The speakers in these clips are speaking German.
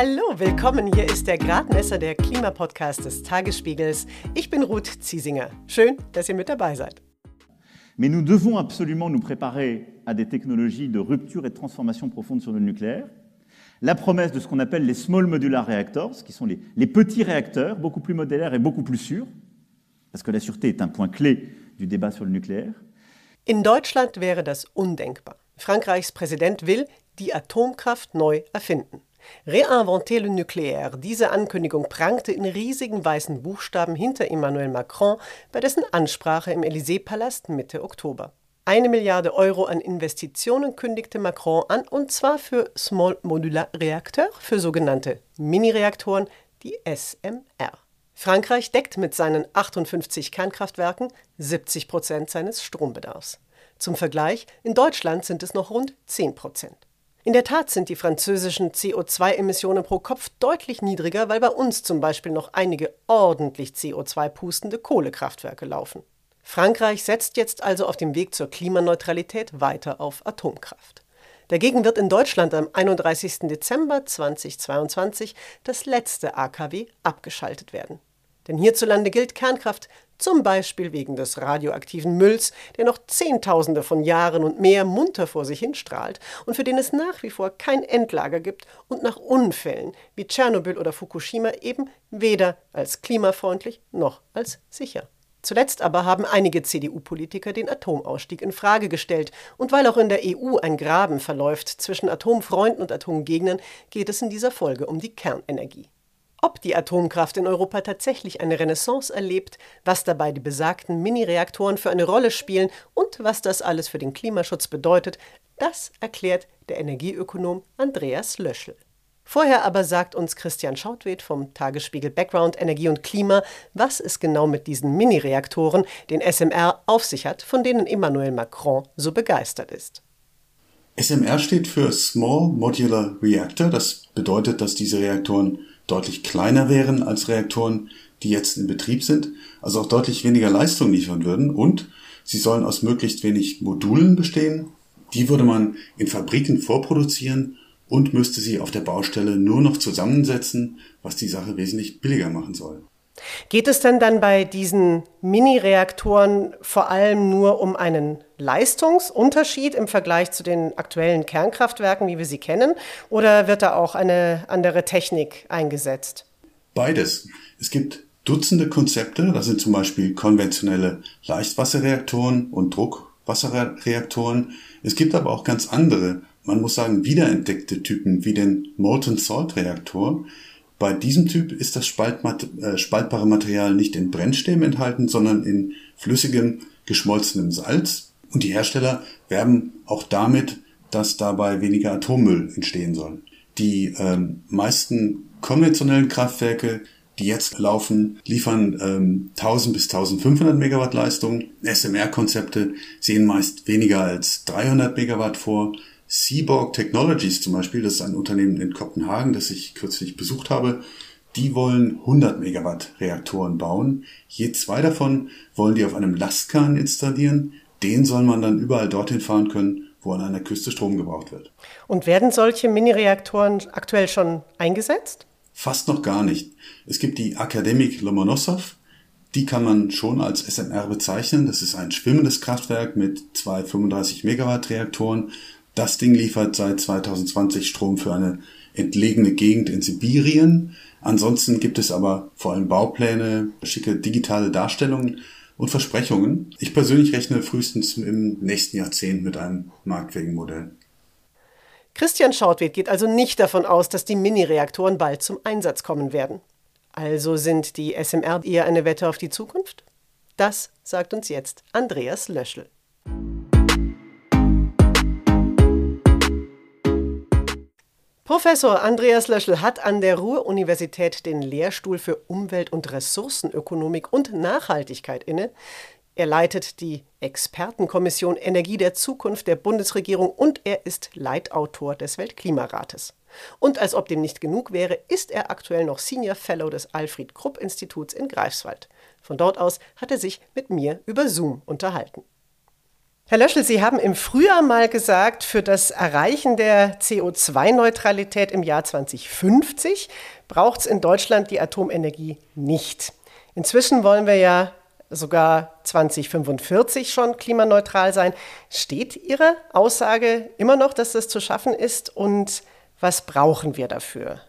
Hallo, willkommen. Hier ist der Gradmesser der Klimapodcast des Tagesspiegels. Ich bin Ruth Ziesinger. Schön, dass ihr mit dabei seid. Mais nous devons absolument nous préparer à des technologies de rupture et de transformation profonde sur le nucléaire. La promesse de ce qu'on appelle les small modular reactors, qui sont les, les petits réacteurs, beaucoup plus modulaires et beaucoup plus sûrs, parce que la sûreté est un point clé du débat sur le nucléaire. In Deutschland wäre das undenkbar. Frankreichs Präsident will die Atomkraft neu erfinden. Réinventer le nucléaire. Diese Ankündigung prangte in riesigen weißen Buchstaben hinter Emmanuel Macron bei dessen Ansprache im Élysée-Palast Mitte Oktober. Eine Milliarde Euro an Investitionen kündigte Macron an, und zwar für Small Modular Reacteur, für sogenannte Mini-Reaktoren, die SMR. Frankreich deckt mit seinen 58 Kernkraftwerken 70 Prozent seines Strombedarfs. Zum Vergleich, in Deutschland sind es noch rund 10 Prozent. In der Tat sind die französischen CO2-Emissionen pro Kopf deutlich niedriger, weil bei uns zum Beispiel noch einige ordentlich CO2-pustende Kohlekraftwerke laufen. Frankreich setzt jetzt also auf dem Weg zur Klimaneutralität weiter auf Atomkraft. Dagegen wird in Deutschland am 31. Dezember 2022 das letzte AKW abgeschaltet werden. Denn hierzulande gilt Kernkraft zum Beispiel wegen des radioaktiven Mülls, der noch Zehntausende von Jahren und mehr munter vor sich hinstrahlt und für den es nach wie vor kein Endlager gibt und nach Unfällen wie Tschernobyl oder Fukushima eben weder als klimafreundlich noch als sicher. Zuletzt aber haben einige CDU-Politiker den Atomausstieg in Frage gestellt. Und weil auch in der EU ein Graben verläuft zwischen Atomfreunden und Atomgegnern, geht es in dieser Folge um die Kernenergie. Ob die Atomkraft in Europa tatsächlich eine Renaissance erlebt, was dabei die besagten Mini-Reaktoren für eine Rolle spielen und was das alles für den Klimaschutz bedeutet, das erklärt der Energieökonom Andreas Löschel. Vorher aber sagt uns Christian Schautwed vom Tagesspiegel Background Energie und Klima, was es genau mit diesen Mini-Reaktoren, den SMR, auf sich hat, von denen Emmanuel Macron so begeistert ist. SMR steht für Small Modular Reactor. Das bedeutet, dass diese Reaktoren deutlich kleiner wären als Reaktoren, die jetzt in Betrieb sind, also auch deutlich weniger Leistung liefern würden und sie sollen aus möglichst wenig Modulen bestehen. Die würde man in Fabriken vorproduzieren und müsste sie auf der Baustelle nur noch zusammensetzen, was die Sache wesentlich billiger machen soll. Geht es denn dann bei diesen Mini-Reaktoren vor allem nur um einen Leistungsunterschied im Vergleich zu den aktuellen Kernkraftwerken, wie wir sie kennen, oder wird da auch eine andere Technik eingesetzt? Beides. Es gibt Dutzende Konzepte, das sind zum Beispiel konventionelle Leichtwasserreaktoren und Druckwasserreaktoren. Es gibt aber auch ganz andere, man muss sagen, wiederentdeckte Typen wie den Molten Salt Reaktor, bei diesem Typ ist das äh, spaltbare Material nicht in Brennstäben enthalten, sondern in flüssigem, geschmolzenem Salz. Und die Hersteller werben auch damit, dass dabei weniger Atommüll entstehen soll. Die ähm, meisten konventionellen Kraftwerke, die jetzt laufen, liefern ähm, 1000 bis 1500 Megawatt Leistung. SMR-Konzepte sehen meist weniger als 300 Megawatt vor. Seaborg Technologies zum Beispiel, das ist ein Unternehmen in Kopenhagen, das ich kürzlich besucht habe, die wollen 100 Megawatt Reaktoren bauen. Je zwei davon wollen die auf einem Lastkahn installieren. Den soll man dann überall dorthin fahren können, wo an einer Küste Strom gebraucht wird. Und werden solche Mini-Reaktoren aktuell schon eingesetzt? Fast noch gar nicht. Es gibt die Akademik Lomonosov. Die kann man schon als SMR bezeichnen. Das ist ein schwimmendes Kraftwerk mit zwei 35 Megawatt Reaktoren das Ding liefert seit 2020 Strom für eine entlegene Gegend in Sibirien. Ansonsten gibt es aber vor allem Baupläne, schicke digitale Darstellungen und Versprechungen. Ich persönlich rechne frühestens im nächsten Jahrzehnt mit einem marktfähigen Modell. Christian Schautwed geht also nicht davon aus, dass die Mini-Reaktoren bald zum Einsatz kommen werden. Also sind die SMR eher eine Wette auf die Zukunft? Das sagt uns jetzt Andreas Löschel. Professor Andreas Löschel hat an der Ruhr-Universität den Lehrstuhl für Umwelt- und Ressourcenökonomik und Nachhaltigkeit inne. Er leitet die Expertenkommission Energie der Zukunft der Bundesregierung und er ist Leitautor des Weltklimarates. Und als ob dem nicht genug wäre, ist er aktuell noch Senior Fellow des Alfred Krupp Instituts in Greifswald. Von dort aus hat er sich mit mir über Zoom unterhalten. Herr Löschel, Sie haben im Frühjahr mal gesagt, für das Erreichen der CO2-Neutralität im Jahr 2050 braucht es in Deutschland die Atomenergie nicht. Inzwischen wollen wir ja sogar 2045 schon klimaneutral sein. Steht Ihre Aussage immer noch, dass das zu schaffen ist und was brauchen wir dafür?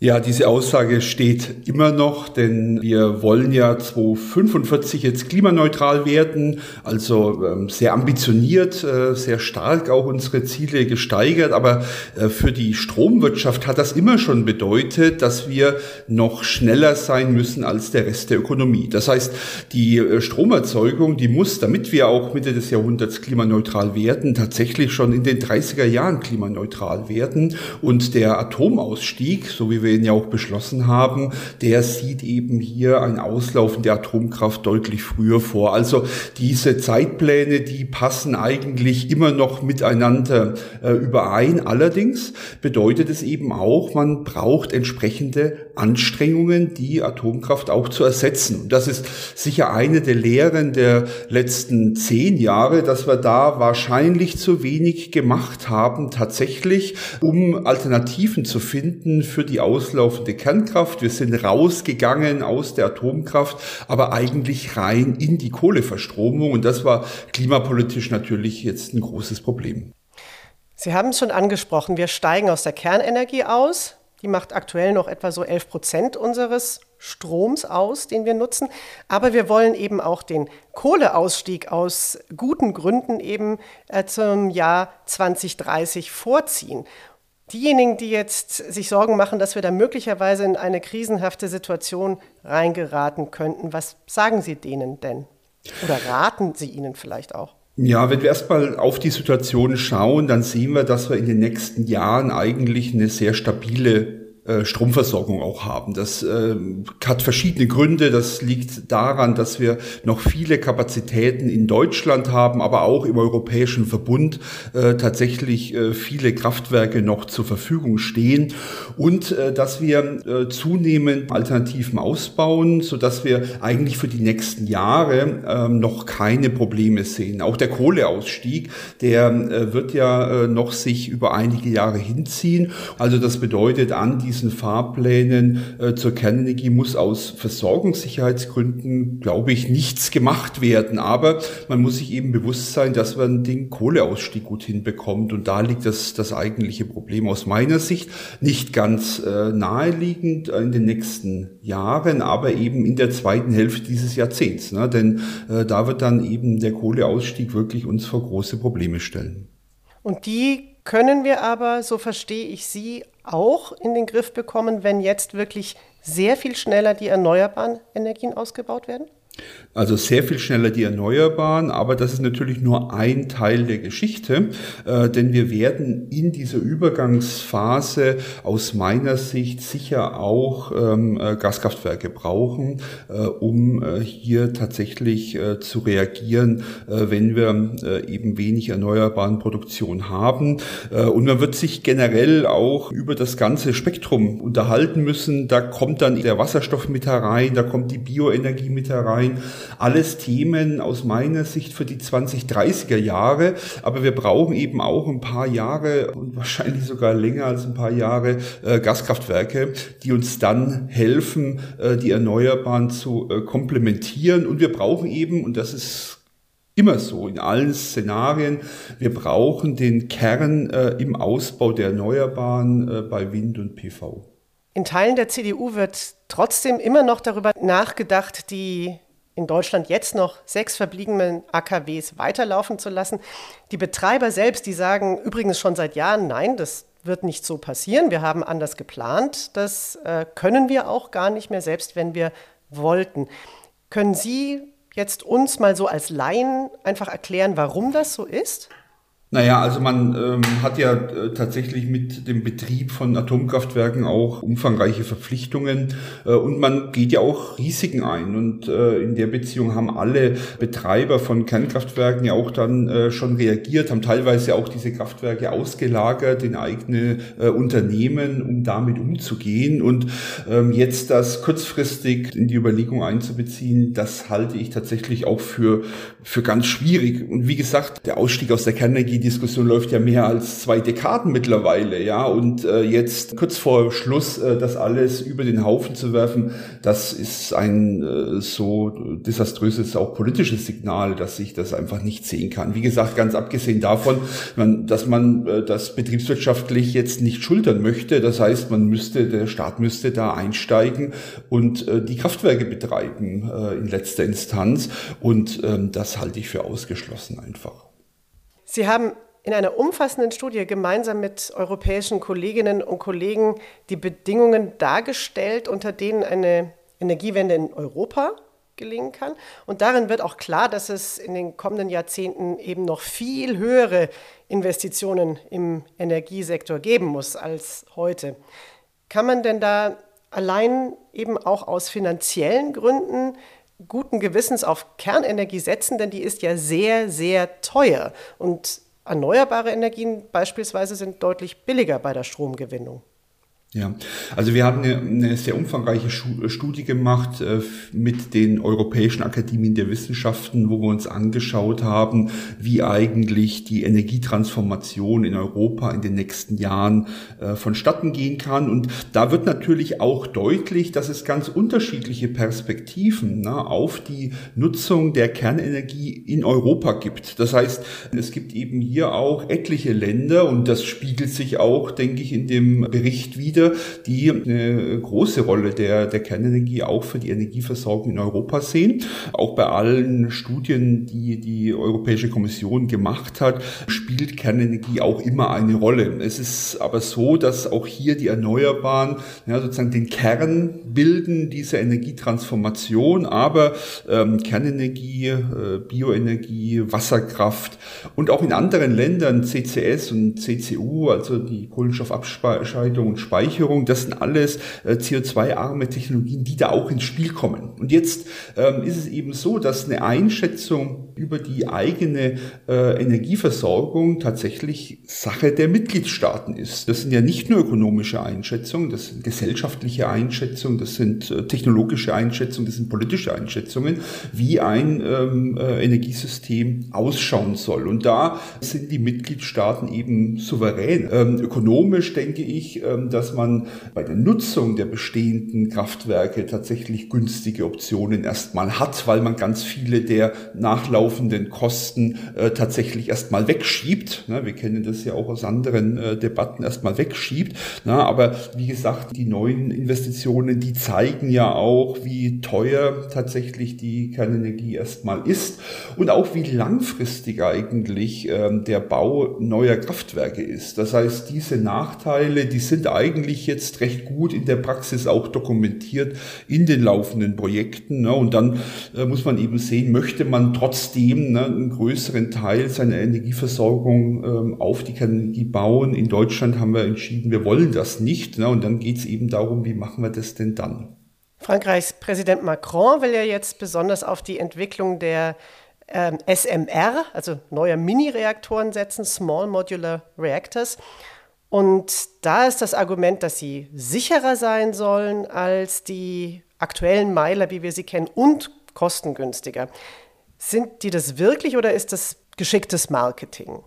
Ja, diese Aussage steht immer noch, denn wir wollen ja 2045 jetzt klimaneutral werden, also ähm, sehr ambitioniert, äh, sehr stark auch unsere Ziele gesteigert. Aber äh, für die Stromwirtschaft hat das immer schon bedeutet, dass wir noch schneller sein müssen als der Rest der Ökonomie. Das heißt, die äh, Stromerzeugung, die muss, damit wir auch Mitte des Jahrhunderts klimaneutral werden, tatsächlich schon in den 30er Jahren klimaneutral werden. Und der Atomausstieg, so wie wir wir ihn ja auch beschlossen haben, der sieht eben hier ein Auslaufen der Atomkraft deutlich früher vor. Also diese Zeitpläne, die passen eigentlich immer noch miteinander äh, überein. Allerdings bedeutet es eben auch, man braucht entsprechende Anstrengungen, die Atomkraft auch zu ersetzen. Und das ist sicher eine der Lehren der letzten zehn Jahre, dass wir da wahrscheinlich zu wenig gemacht haben, tatsächlich, um Alternativen zu finden für die Aus auslaufende Kernkraft. Wir sind rausgegangen aus der Atomkraft, aber eigentlich rein in die Kohleverstromung. Und das war klimapolitisch natürlich jetzt ein großes Problem. Sie haben es schon angesprochen, wir steigen aus der Kernenergie aus. Die macht aktuell noch etwa so 11 Prozent unseres Stroms aus, den wir nutzen. Aber wir wollen eben auch den Kohleausstieg aus guten Gründen eben äh, zum Jahr 2030 vorziehen. Diejenigen, die jetzt sich Sorgen machen, dass wir da möglicherweise in eine krisenhafte Situation reingeraten könnten, was sagen Sie denen denn? Oder raten Sie ihnen vielleicht auch? Ja, wenn wir erstmal auf die Situation schauen, dann sehen wir, dass wir in den nächsten Jahren eigentlich eine sehr stabile Stromversorgung auch haben. Das äh, hat verschiedene Gründe. Das liegt daran, dass wir noch viele Kapazitäten in Deutschland haben, aber auch im Europäischen Verbund äh, tatsächlich äh, viele Kraftwerke noch zur Verfügung stehen und äh, dass wir äh, zunehmend Alternativen ausbauen, so dass wir eigentlich für die nächsten Jahre äh, noch keine Probleme sehen. Auch der Kohleausstieg, der äh, wird ja äh, noch sich über einige Jahre hinziehen. Also das bedeutet an diesem diesen Fahrplänen äh, zur Kernenergie muss aus Versorgungssicherheitsgründen, glaube ich, nichts gemacht werden. Aber man muss sich eben bewusst sein, dass man den Kohleausstieg gut hinbekommt. Und da liegt das, das eigentliche Problem aus meiner Sicht. Nicht ganz äh, naheliegend in den nächsten Jahren, aber eben in der zweiten Hälfte dieses Jahrzehnts. Ne? Denn äh, da wird dann eben der Kohleausstieg wirklich uns vor große Probleme stellen. Und die können wir aber, so verstehe ich Sie, auch in den Griff bekommen, wenn jetzt wirklich sehr viel schneller die erneuerbaren Energien ausgebaut werden? Also sehr viel schneller die Erneuerbaren, aber das ist natürlich nur ein Teil der Geschichte, äh, denn wir werden in dieser Übergangsphase aus meiner Sicht sicher auch ähm, äh, Gaskraftwerke brauchen, äh, um äh, hier tatsächlich äh, zu reagieren, äh, wenn wir eben wenig erneuerbaren Produktion haben. und man wird sich generell auch über das ganze Spektrum unterhalten müssen. Da kommt dann der Wasserstoff mit herein, da kommt die Bioenergie mit herein sein. Alles Themen aus meiner Sicht für die 2030er Jahre. Aber wir brauchen eben auch ein paar Jahre und wahrscheinlich sogar länger als ein paar Jahre äh, Gaskraftwerke, die uns dann helfen, äh, die Erneuerbaren zu äh, komplementieren. Und wir brauchen eben, und das ist immer so in allen Szenarien. Wir brauchen den Kern äh, im Ausbau der Erneuerbaren äh, bei Wind und PV. In Teilen der CDU wird trotzdem immer noch darüber nachgedacht, die in Deutschland jetzt noch sechs verbliebenen AKWs weiterlaufen zu lassen. Die Betreiber selbst, die sagen übrigens schon seit Jahren, nein, das wird nicht so passieren. Wir haben anders geplant. Das äh, können wir auch gar nicht mehr, selbst wenn wir wollten. Können Sie jetzt uns mal so als Laien einfach erklären, warum das so ist? Naja, also man ähm, hat ja äh, tatsächlich mit dem Betrieb von Atomkraftwerken auch umfangreiche Verpflichtungen äh, und man geht ja auch Risiken ein. Und äh, in der Beziehung haben alle Betreiber von Kernkraftwerken ja auch dann äh, schon reagiert, haben teilweise auch diese Kraftwerke ausgelagert in eigene äh, Unternehmen, um damit umzugehen. Und ähm, jetzt das kurzfristig in die Überlegung einzubeziehen, das halte ich tatsächlich auch für, für ganz schwierig. Und wie gesagt, der Ausstieg aus der Kernenergie die Diskussion läuft ja mehr als zwei Dekaden mittlerweile, ja. Und äh, jetzt kurz vor Schluss äh, das alles über den Haufen zu werfen, das ist ein äh, so desaströses auch politisches Signal, dass ich das einfach nicht sehen kann. Wie gesagt, ganz abgesehen davon, man, dass man äh, das betriebswirtschaftlich jetzt nicht schultern möchte. Das heißt, man müsste, der Staat müsste da einsteigen und äh, die Kraftwerke betreiben äh, in letzter Instanz. Und ähm, das halte ich für ausgeschlossen einfach. Sie haben in einer umfassenden Studie gemeinsam mit europäischen Kolleginnen und Kollegen die Bedingungen dargestellt, unter denen eine Energiewende in Europa gelingen kann. Und darin wird auch klar, dass es in den kommenden Jahrzehnten eben noch viel höhere Investitionen im Energiesektor geben muss als heute. Kann man denn da allein eben auch aus finanziellen Gründen guten Gewissens auf Kernenergie setzen, denn die ist ja sehr, sehr teuer. Und erneuerbare Energien beispielsweise sind deutlich billiger bei der Stromgewinnung. Ja, also wir haben eine, sehr umfangreiche Studie gemacht äh, mit den Europäischen Akademien der Wissenschaften, wo wir uns angeschaut haben, wie eigentlich die Energietransformation in Europa in den nächsten Jahren äh, vonstatten gehen kann. Und da wird natürlich auch deutlich, dass es ganz unterschiedliche Perspektiven na, auf die Nutzung der Kernenergie in Europa gibt. Das heißt, es gibt eben hier auch etliche Länder und das spiegelt sich auch, denke ich, in dem Bericht wieder Gebiete, die eine große Rolle der, der Kernenergie auch für die Energieversorgung in Europa sehen. Auch bei allen Studien, die die Europäische Kommission gemacht hat, spielt Kernenergie auch immer eine Rolle. Es ist aber so, dass auch hier die Erneuerbaren ja, sozusagen den Kern bilden dieser Energietransformation, aber ähm, Kernenergie, äh, Bioenergie, Wasserkraft und auch in anderen Ländern CCS und CCU, also die Kohlenstoffabscheidung und Speicherung, Speicherung, das sind alles äh, CO2-arme Technologien, die da auch ins Spiel kommen. Und jetzt ähm, ist es eben so, dass eine Einschätzung über die eigene äh, Energieversorgung tatsächlich Sache der Mitgliedstaaten ist. Das sind ja nicht nur ökonomische Einschätzungen, das sind gesellschaftliche Einschätzungen, das sind äh, technologische Einschätzungen, das sind politische Einschätzungen, wie ein ähm, äh, Energiesystem ausschauen soll. Und da sind die Mitgliedstaaten eben souverän. Ähm, ökonomisch denke ich, ähm, dass man bei der Nutzung der bestehenden Kraftwerke tatsächlich günstige Optionen erstmal hat, weil man ganz viele der nachlaufenden Kosten äh, tatsächlich erstmal wegschiebt. Ne, wir kennen das ja auch aus anderen äh, Debatten erstmal wegschiebt. Na, aber wie gesagt, die neuen Investitionen, die zeigen ja auch, wie teuer tatsächlich die Kernenergie erstmal ist und auch wie langfristig eigentlich ähm, der Bau neuer Kraftwerke ist. Das heißt, diese Nachteile, die sind eigentlich eigentlich jetzt recht gut in der Praxis auch dokumentiert in den laufenden Projekten. Ne? Und dann äh, muss man eben sehen, möchte man trotzdem ne, einen größeren Teil seiner Energieversorgung ähm, auf die Kernenergie bauen. In Deutschland haben wir entschieden, wir wollen das nicht. Ne? Und dann geht es eben darum, wie machen wir das denn dann? Frankreichs Präsident Macron will ja jetzt besonders auf die Entwicklung der ähm, SMR, also neuer Mini-Reaktoren setzen, Small Modular Reactors. Und da ist das Argument, dass sie sicherer sein sollen als die aktuellen Meiler, wie wir sie kennen, und kostengünstiger. Sind die das wirklich oder ist das geschicktes Marketing?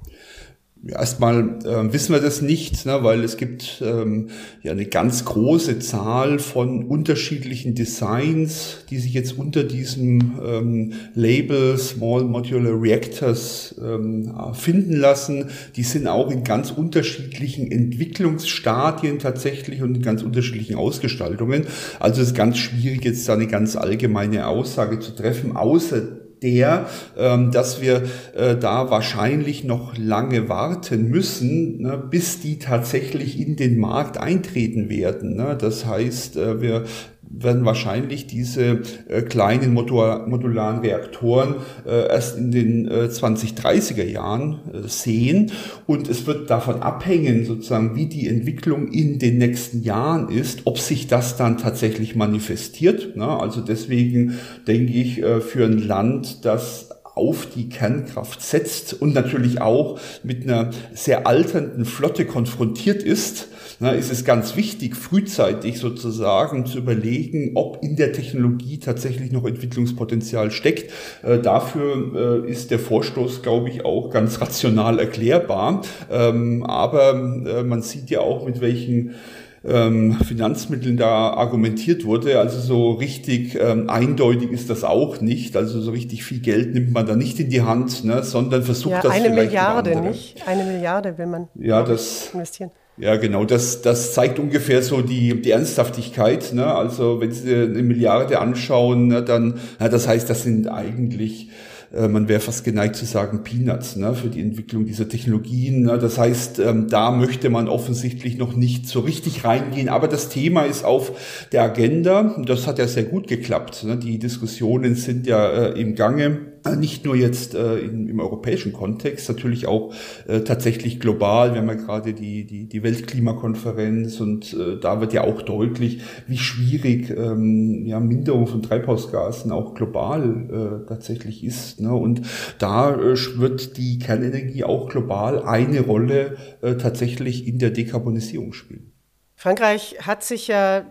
Erstmal äh, wissen wir das nicht, ne, weil es gibt ähm, ja eine ganz große Zahl von unterschiedlichen Designs, die sich jetzt unter diesem ähm, Label Small Modular Reactors ähm, finden lassen. Die sind auch in ganz unterschiedlichen Entwicklungsstadien tatsächlich und in ganz unterschiedlichen Ausgestaltungen. Also es ist ganz schwierig, jetzt da eine ganz allgemeine Aussage zu treffen, außer der, ähm, dass wir äh, da wahrscheinlich noch lange warten müssen, ne, bis die tatsächlich in den Markt eintreten werden. Ne? Das heißt, äh, wir werden wahrscheinlich diese äh, kleinen modularen Reaktoren äh, erst in den äh, 2030er Jahren äh, sehen. Und es wird davon abhängen, sozusagen, wie die Entwicklung in den nächsten Jahren ist, ob sich das dann tatsächlich manifestiert. Ne? Also deswegen denke ich, äh, für ein Land, das auf die Kernkraft setzt und natürlich auch mit einer sehr alternden Flotte konfrontiert ist, ist es ganz wichtig, frühzeitig sozusagen zu überlegen, ob in der Technologie tatsächlich noch Entwicklungspotenzial steckt. Äh, dafür äh, ist der Vorstoß, glaube ich, auch ganz rational erklärbar. Ähm, aber äh, man sieht ja auch, mit welchen ähm, Finanzmitteln da argumentiert wurde. Also so richtig ähm, eindeutig ist das auch nicht. Also so richtig viel Geld nimmt man da nicht in die Hand, ne, sondern versucht ja, das eine vielleicht Milliarde nicht. Eine Milliarde will man ja, das, investieren. Ja, genau. Das, das zeigt ungefähr so die, die Ernsthaftigkeit. Ne? Also wenn Sie eine Milliarde anschauen, ne, dann, na, das heißt, das sind eigentlich äh, man wäre fast geneigt zu sagen Peanuts ne, für die Entwicklung dieser Technologien. Ne. Das heißt, ähm, da möchte man offensichtlich noch nicht so richtig reingehen. Aber das Thema ist auf der Agenda. Das hat ja sehr gut geklappt. Ne. Die Diskussionen sind ja äh, im Gange. Äh, nicht nur jetzt äh, im, im europäischen Kontext, natürlich auch äh, tatsächlich global. Wir haben ja gerade die, die, die Weltklimakonferenz und äh, da wird ja auch deutlich, wie schwierig ähm, ja, Minderung von Treibhausgasen auch global äh, tatsächlich ist. Ne? Und da äh, wird die Kernenergie auch global eine Rolle äh, tatsächlich in der Dekarbonisierung spielen. Frankreich hat sich ja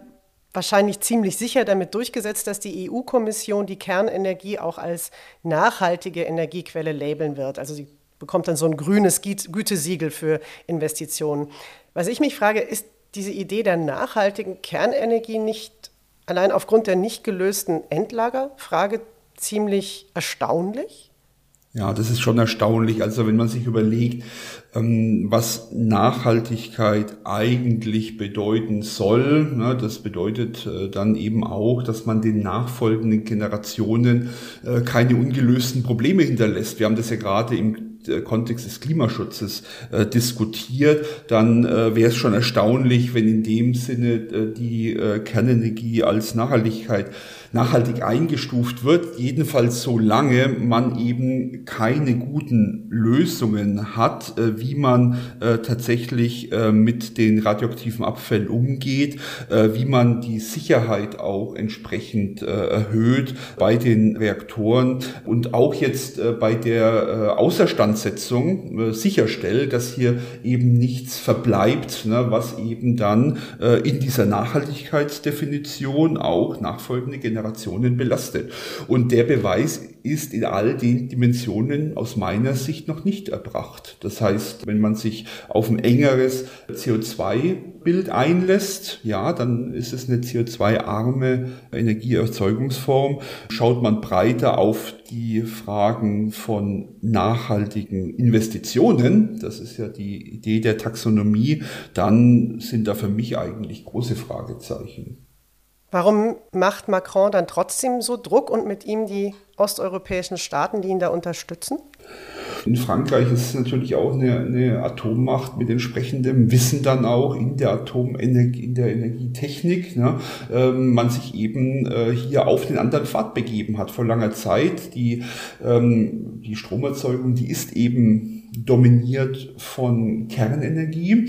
wahrscheinlich ziemlich sicher damit durchgesetzt, dass die EU-Kommission die Kernenergie auch als nachhaltige Energiequelle labeln wird. Also sie bekommt dann so ein grünes Gütesiegel für Investitionen. Was ich mich frage, ist diese Idee der nachhaltigen Kernenergie nicht allein aufgrund der nicht gelösten Endlagerfrage ziemlich erstaunlich? Ja, das ist schon erstaunlich. Also wenn man sich überlegt, ähm, was Nachhaltigkeit eigentlich bedeuten soll, ne, das bedeutet äh, dann eben auch, dass man den nachfolgenden Generationen äh, keine ungelösten Probleme hinterlässt. Wir haben das ja gerade im äh, Kontext des Klimaschutzes äh, diskutiert, dann äh, wäre es schon erstaunlich, wenn in dem Sinne äh, die Kernenergie als Nachhaltigkeit nachhaltig eingestuft wird, jedenfalls solange man eben keine guten Lösungen hat, äh, wie man äh, tatsächlich äh, mit den radioaktiven Abfällen umgeht, wie man die Sicherheit auch entsprechend erhöht bei den Reaktoren und auch jetzt bei der Außerstandsetzung sicherstellt, dass hier eben nichts verbleibt, ne, was eben dann in dieser Nachhaltigkeitsdefinition auch nachfolgende Generationen Generationen belastet. Und der Beweis ist in all den Dimensionen aus meiner Sicht noch nicht erbracht. Das heißt, wenn man sich auf ein engeres CO2-Bild einlässt, ja, dann ist es eine CO2-arme Energieerzeugungsform. Schaut man breiter auf die Fragen von nachhaltigen Investitionen, das ist ja die Idee der Taxonomie, dann sind da für mich eigentlich große Fragezeichen. Warum macht Macron dann trotzdem so Druck und mit ihm die osteuropäischen Staaten, die ihn da unterstützen? In Frankreich ist es natürlich auch eine, eine, Atommacht mit entsprechendem Wissen dann auch in der Atomenergie, in der Energietechnik. Ne? Ähm, man sich eben äh, hier auf den anderen Pfad begeben hat vor langer Zeit. Die, ähm, die Stromerzeugung, die ist eben dominiert von Kernenergie.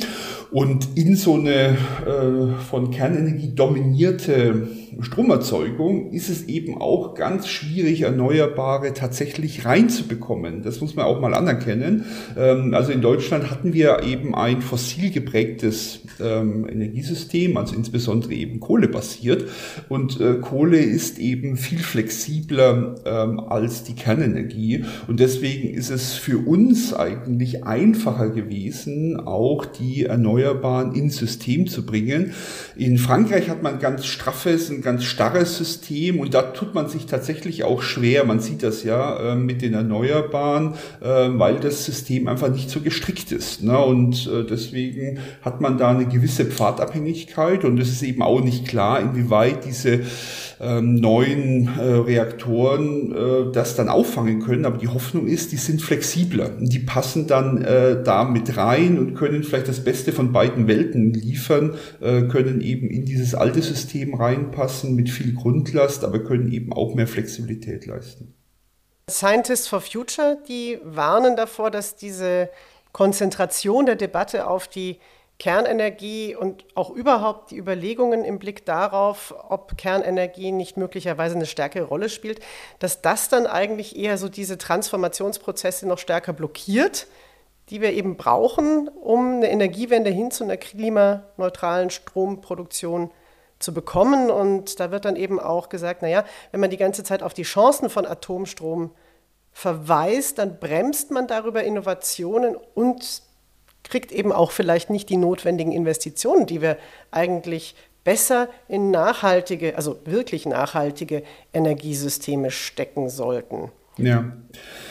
Und in so eine äh, von Kernenergie dominierte Stromerzeugung ist es eben auch ganz schwierig, Erneuerbare tatsächlich reinzubekommen. Das muss man auch mal anerkennen. Ähm, also in Deutschland hatten wir eben ein fossil geprägtes ähm, Energiesystem, also insbesondere eben kohlebasiert. Und äh, Kohle ist eben viel flexibler ähm, als die Kernenergie. Und deswegen ist es für uns eigentlich einfacher gewesen, auch die Erneuerbaren ins System zu bringen. In Frankreich hat man ganz straffes, ein ganz starres System und da tut man sich tatsächlich auch schwer. Man sieht das ja äh, mit den Erneuerbaren, äh, weil das System einfach nicht so gestrickt ist. Ne? Und äh, deswegen hat man da eine gewisse Pfadabhängigkeit und es ist eben auch nicht klar, inwieweit diese ähm, neuen äh, Reaktoren äh, das dann auffangen können. Aber die Hoffnung ist, die sind flexibler. Die passen dann äh, da mit rein und können vielleicht das Beste von beiden Welten liefern, äh, können eben in dieses alte System reinpassen mit viel Grundlast, aber können eben auch mehr Flexibilität leisten. Scientists for Future, die warnen davor, dass diese Konzentration der Debatte auf die Kernenergie und auch überhaupt die Überlegungen im Blick darauf, ob Kernenergie nicht möglicherweise eine stärkere Rolle spielt, dass das dann eigentlich eher so diese Transformationsprozesse noch stärker blockiert, die wir eben brauchen, um eine Energiewende hin zu einer klimaneutralen Stromproduktion zu bekommen. Und da wird dann eben auch gesagt, naja, wenn man die ganze Zeit auf die Chancen von Atomstrom verweist, dann bremst man darüber Innovationen und kriegt eben auch vielleicht nicht die notwendigen Investitionen, die wir eigentlich besser in nachhaltige, also wirklich nachhaltige Energiesysteme stecken sollten. Ja.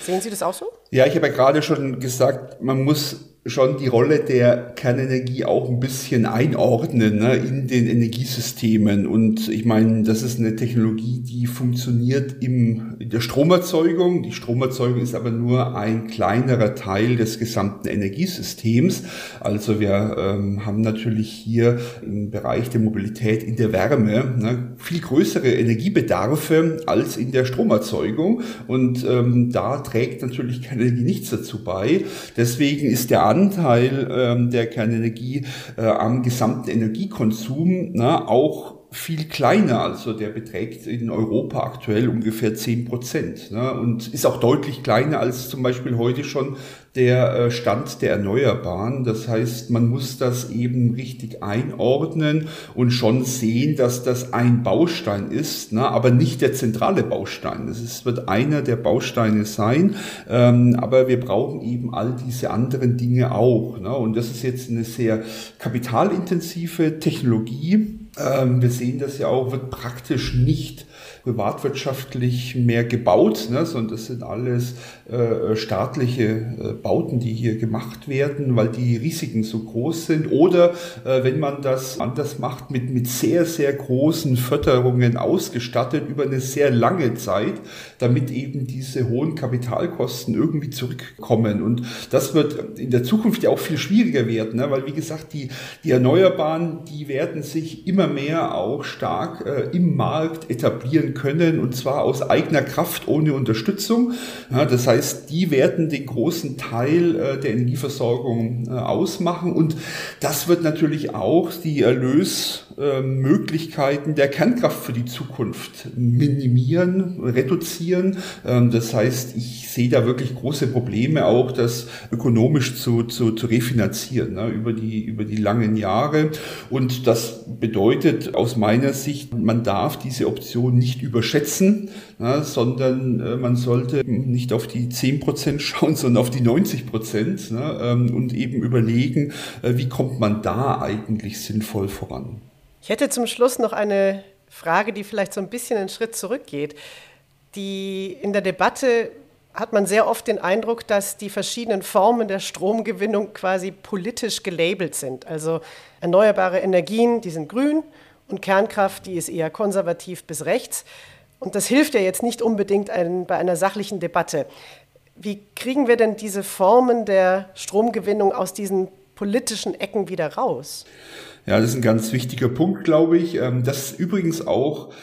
Sehen Sie das auch so? Ja, ich habe ja gerade schon gesagt, man muss schon die Rolle der Kernenergie auch ein bisschen einordnen ne, in den Energiesystemen. Und ich meine, das ist eine Technologie, die funktioniert im, in der Stromerzeugung. Die Stromerzeugung ist aber nur ein kleinerer Teil des gesamten Energiesystems. Also wir ähm, haben natürlich hier im Bereich der Mobilität in der Wärme ne, viel größere Energiebedarfe als in der Stromerzeugung. Und ähm, da trägt natürlich Kernenergie nichts dazu bei. Deswegen ist der Anteil ähm, der Kernenergie äh, am gesamten Energiekonsum na, auch viel kleiner, also der beträgt in Europa aktuell ungefähr 10 Prozent ne, und ist auch deutlich kleiner als zum Beispiel heute schon der äh, Stand der Erneuerbaren. Das heißt, man muss das eben richtig einordnen und schon sehen, dass das ein Baustein ist, ne, aber nicht der zentrale Baustein. Ist, wird einer der Bausteine sein, ähm, aber wir brauchen eben all diese anderen Dinge auch. Ne, und das ist jetzt eine sehr kapitalintensive Technologie. Ähm, wir sehen das ja auch, wird praktisch nicht privatwirtschaftlich mehr gebaut, ne, sondern das sind alles äh, staatliche äh, Bauten, die hier gemacht werden, weil die Risiken so groß sind. Oder äh, wenn man das anders macht, mit, mit sehr, sehr großen Förderungen ausgestattet über eine sehr lange Zeit, damit eben diese hohen Kapitalkosten irgendwie zurückkommen. Und das wird in der Zukunft ja auch viel schwieriger werden, ne, weil wie gesagt, die, die Erneuerbaren, die werden sich immer mehr auch stark äh, im Markt etablieren können und zwar aus eigener Kraft ohne Unterstützung. Ja, das heißt, die werden den großen Teil äh, der Energieversorgung äh, ausmachen und das wird natürlich auch die Erlösmöglichkeiten der Kernkraft für die Zukunft minimieren, reduzieren. Ähm, das heißt, ich sehe da wirklich große Probleme auch, das ökonomisch zu, zu, zu refinanzieren ne, über, die, über die langen Jahre. Und das bedeutet aus meiner Sicht, man darf diese Option nicht überschätzen, ja, sondern äh, man sollte nicht auf die 10 Prozent schauen, sondern auf die 90 Prozent ne, ähm, und eben überlegen, äh, wie kommt man da eigentlich sinnvoll voran. Ich hätte zum Schluss noch eine Frage, die vielleicht so ein bisschen einen Schritt zurückgeht. Die in der Debatte hat man sehr oft den Eindruck, dass die verschiedenen Formen der Stromgewinnung quasi politisch gelabelt sind. Also erneuerbare Energien, die sind grün und Kernkraft, die ist eher konservativ bis rechts. Und das hilft ja jetzt nicht unbedingt ein, bei einer sachlichen Debatte. Wie kriegen wir denn diese Formen der Stromgewinnung aus diesen politischen Ecken wieder raus? Ja, das ist ein ganz wichtiger Punkt, glaube ich. Ähm, das ist übrigens auch,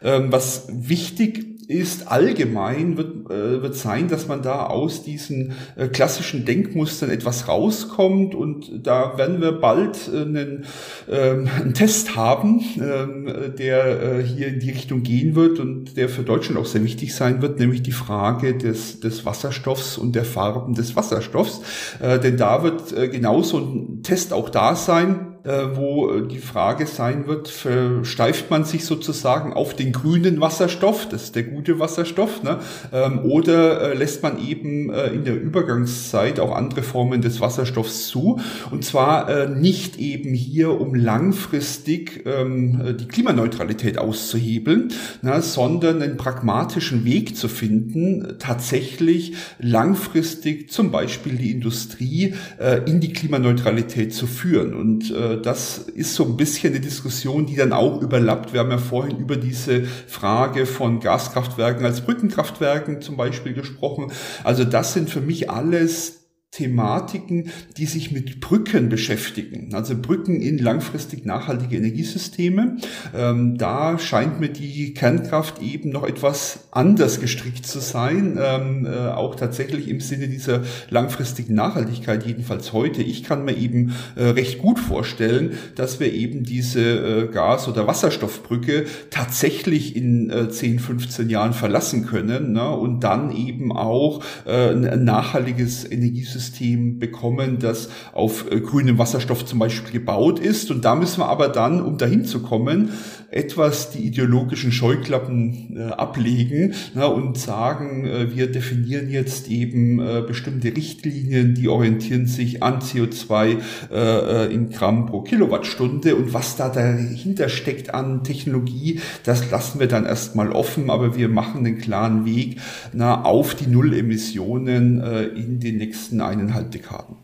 ähm, was wichtig ist allgemein, wird, äh, wird sein, dass man da aus diesen äh, klassischen Denkmustern etwas rauskommt und da werden wir bald äh, einen, ähm, einen Test haben, ähm, der äh, hier in die Richtung gehen wird und der für Deutschland auch sehr wichtig sein wird, nämlich die Frage des, des Wasserstoffs und der Farben des Wasserstoffs. Äh, denn da wird äh, genauso ein Test auch da sein, wo äh, die Frage sein wird, versteift man sich sozusagen auf den grünen Wasserstoff, das ist der gute Wasserstoff. Ne? Ähm, oder äh, lässt man eben äh, in der Übergangszeit auch andere Formen des Wasserstoffs zu. Und zwar äh, nicht eben hier, um langfristig ähm, die Klimaneutralität auszuhebeln, na, sondern einen pragmatischen Weg zu finden, tatsächlich langfristig zum Beispiel die Industrie äh, in die Klimaneutralität zu führen. Und äh, das ist so ein bisschen eine Diskussion, die dann auch überlappt. Wir haben ja vorhin über diese Frage von Gaskraftwerken als Brückenkraftwerken zum Beispiel gesprochen. Also das sind für mich alles Thematiken, die sich mit Brücken beschäftigen, also Brücken in langfristig nachhaltige Energiesysteme. Ähm, da scheint mir die Kernkraft eben noch etwas anders gestrickt zu sein, ähm, äh, auch tatsächlich im Sinne dieser langfristigen Nachhaltigkeit, jedenfalls heute. Ich kann mir eben äh, recht gut vorstellen, dass wir eben diese äh, Gas- oder Wasserstoffbrücke tatsächlich in äh, 10, 15 Jahren verlassen können ne, und dann eben auch äh, ein nachhaltiges Energiesystem System bekommen, das auf äh, grünem Wasserstoff zum Beispiel gebaut ist. Und da müssen wir aber dann, um dahin zu kommen, etwas die ideologischen Scheuklappen äh, ablegen na, und sagen, äh, wir definieren jetzt eben äh, bestimmte Richtlinien, die orientieren sich an CO2 äh, äh, in Gramm pro Kilowattstunde und was da dahinter steckt an Technologie, das lassen wir dann erstmal offen, aber wir machen den klaren Weg na, auf die Nullemissionen äh, in den nächsten eineinhalb Dekaden.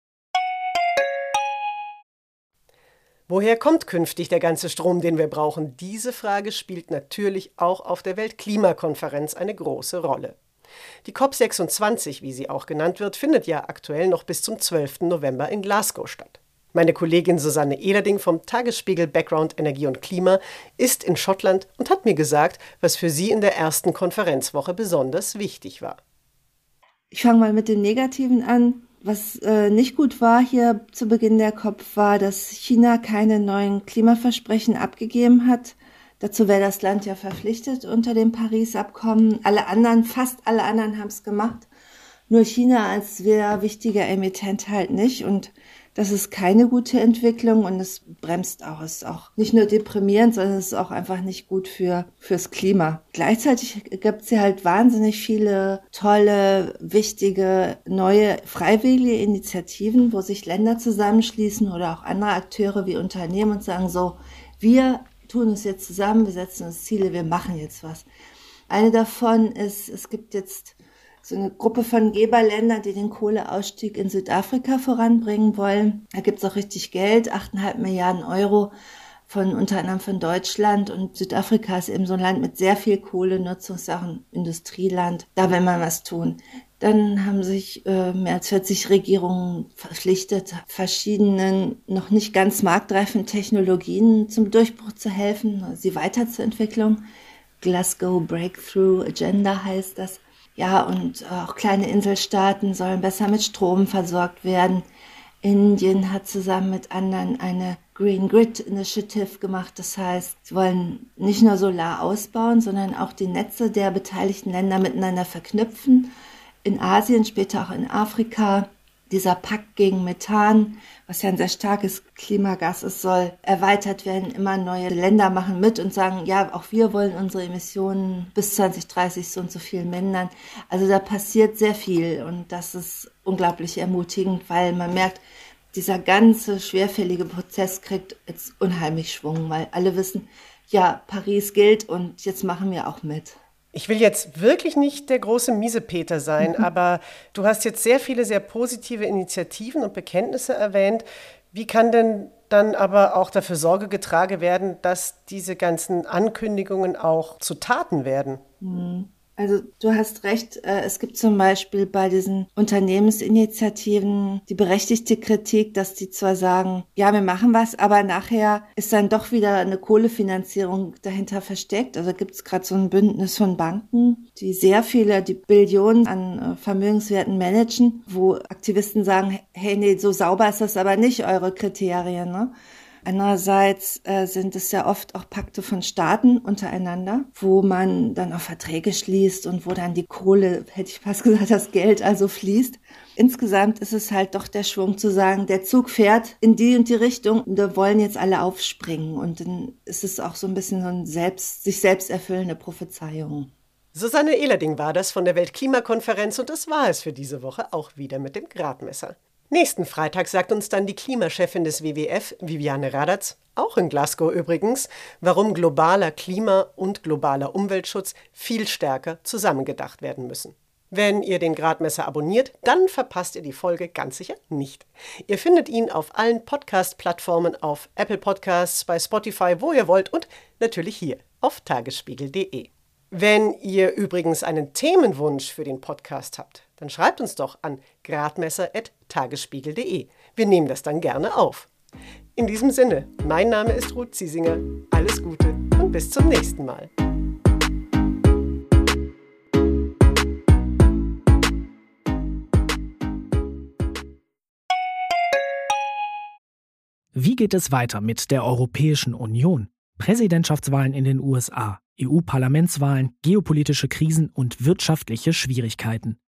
Woher kommt künftig der ganze Strom, den wir brauchen? Diese Frage spielt natürlich auch auf der Weltklimakonferenz eine große Rolle. Die COP26, wie sie auch genannt wird, findet ja aktuell noch bis zum 12. November in Glasgow statt. Meine Kollegin Susanne Ehlerding vom Tagesspiegel Background Energie und Klima ist in Schottland und hat mir gesagt, was für sie in der ersten Konferenzwoche besonders wichtig war. Ich fange mal mit dem Negativen an. Was äh, nicht gut war hier zu Beginn der COP war, dass China keine neuen Klimaversprechen abgegeben hat. Dazu wäre das Land ja verpflichtet unter dem Paris-Abkommen. Alle anderen, fast alle anderen haben es gemacht. Nur China als sehr wichtiger Emittent halt nicht. Und das ist keine gute Entwicklung und es bremst auch. Es ist auch nicht nur deprimierend, sondern es ist auch einfach nicht gut für, fürs Klima. Gleichzeitig gibt es ja halt wahnsinnig viele tolle, wichtige, neue freiwillige Initiativen, wo sich Länder zusammenschließen oder auch andere Akteure wie Unternehmen und sagen so, wir tun uns jetzt zusammen, wir setzen uns Ziele, wir machen jetzt was. Eine davon ist, es gibt jetzt so eine Gruppe von Geberländern, die den Kohleausstieg in Südafrika voranbringen wollen. Da gibt's auch richtig Geld, 8,5 Milliarden Euro von unter anderem von Deutschland und Südafrika ist eben so ein Land mit sehr viel auch ein Industrieland. Da will man was tun. Dann haben sich äh, mehr als 40 Regierungen verpflichtet, verschiedenen noch nicht ganz marktreifen Technologien zum Durchbruch zu helfen, sie weiterzuentwickeln. Glasgow Breakthrough Agenda heißt das. Ja, und auch kleine Inselstaaten sollen besser mit Strom versorgt werden. Indien hat zusammen mit anderen eine Green Grid Initiative gemacht. Das heißt, sie wollen nicht nur Solar ausbauen, sondern auch die Netze der beteiligten Länder miteinander verknüpfen. In Asien, später auch in Afrika dieser Pakt gegen Methan, was ja ein sehr starkes Klimagas ist, soll erweitert werden. Immer neue Länder machen mit und sagen, ja, auch wir wollen unsere Emissionen bis 2030 so und so viel mindern. Also da passiert sehr viel und das ist unglaublich ermutigend, weil man merkt, dieser ganze schwerfällige Prozess kriegt jetzt unheimlich Schwung, weil alle wissen, ja, Paris gilt und jetzt machen wir auch mit. Ich will jetzt wirklich nicht der große Miesepeter sein, mhm. aber du hast jetzt sehr viele sehr positive Initiativen und Bekenntnisse erwähnt. Wie kann denn dann aber auch dafür Sorge getragen werden, dass diese ganzen Ankündigungen auch zu Taten werden? Mhm. Also du hast recht, äh, es gibt zum Beispiel bei diesen Unternehmensinitiativen die berechtigte Kritik, dass die zwar sagen, ja, wir machen was, aber nachher ist dann doch wieder eine Kohlefinanzierung dahinter versteckt. Also gibt es gerade so ein Bündnis von Banken, die sehr viele, die Billionen an äh, Vermögenswerten managen, wo Aktivisten sagen, hey, nee, so sauber ist das aber nicht, eure Kriterien. Ne? Andererseits äh, sind es ja oft auch Pakte von Staaten untereinander, wo man dann auch Verträge schließt und wo dann die Kohle, hätte ich fast gesagt, das Geld also fließt. Insgesamt ist es halt doch der Schwung zu sagen, der Zug fährt in die und die Richtung und da wollen jetzt alle aufspringen. Und dann ist es auch so ein bisschen so ein selbst, sich selbst erfüllende Prophezeiung. Susanne Ehlerding war das von der Weltklimakonferenz und das war es für diese Woche auch wieder mit dem Gradmesser. Nächsten Freitag sagt uns dann die Klimachefin des WWF, Viviane Radatz, auch in Glasgow übrigens, warum globaler Klima- und globaler Umweltschutz viel stärker zusammengedacht werden müssen. Wenn ihr den Gradmesser abonniert, dann verpasst ihr die Folge ganz sicher nicht. Ihr findet ihn auf allen Podcast-Plattformen, auf Apple Podcasts, bei Spotify, wo ihr wollt und natürlich hier auf tagesspiegel.de. Wenn ihr übrigens einen Themenwunsch für den Podcast habt, dann schreibt uns doch an gradmesser.tagesspiegel.de. Wir nehmen das dann gerne auf. In diesem Sinne, mein Name ist Ruth Ziesinger. Alles Gute und bis zum nächsten Mal. Wie geht es weiter mit der Europäischen Union? Präsidentschaftswahlen in den USA, EU-Parlamentswahlen, geopolitische Krisen und wirtschaftliche Schwierigkeiten.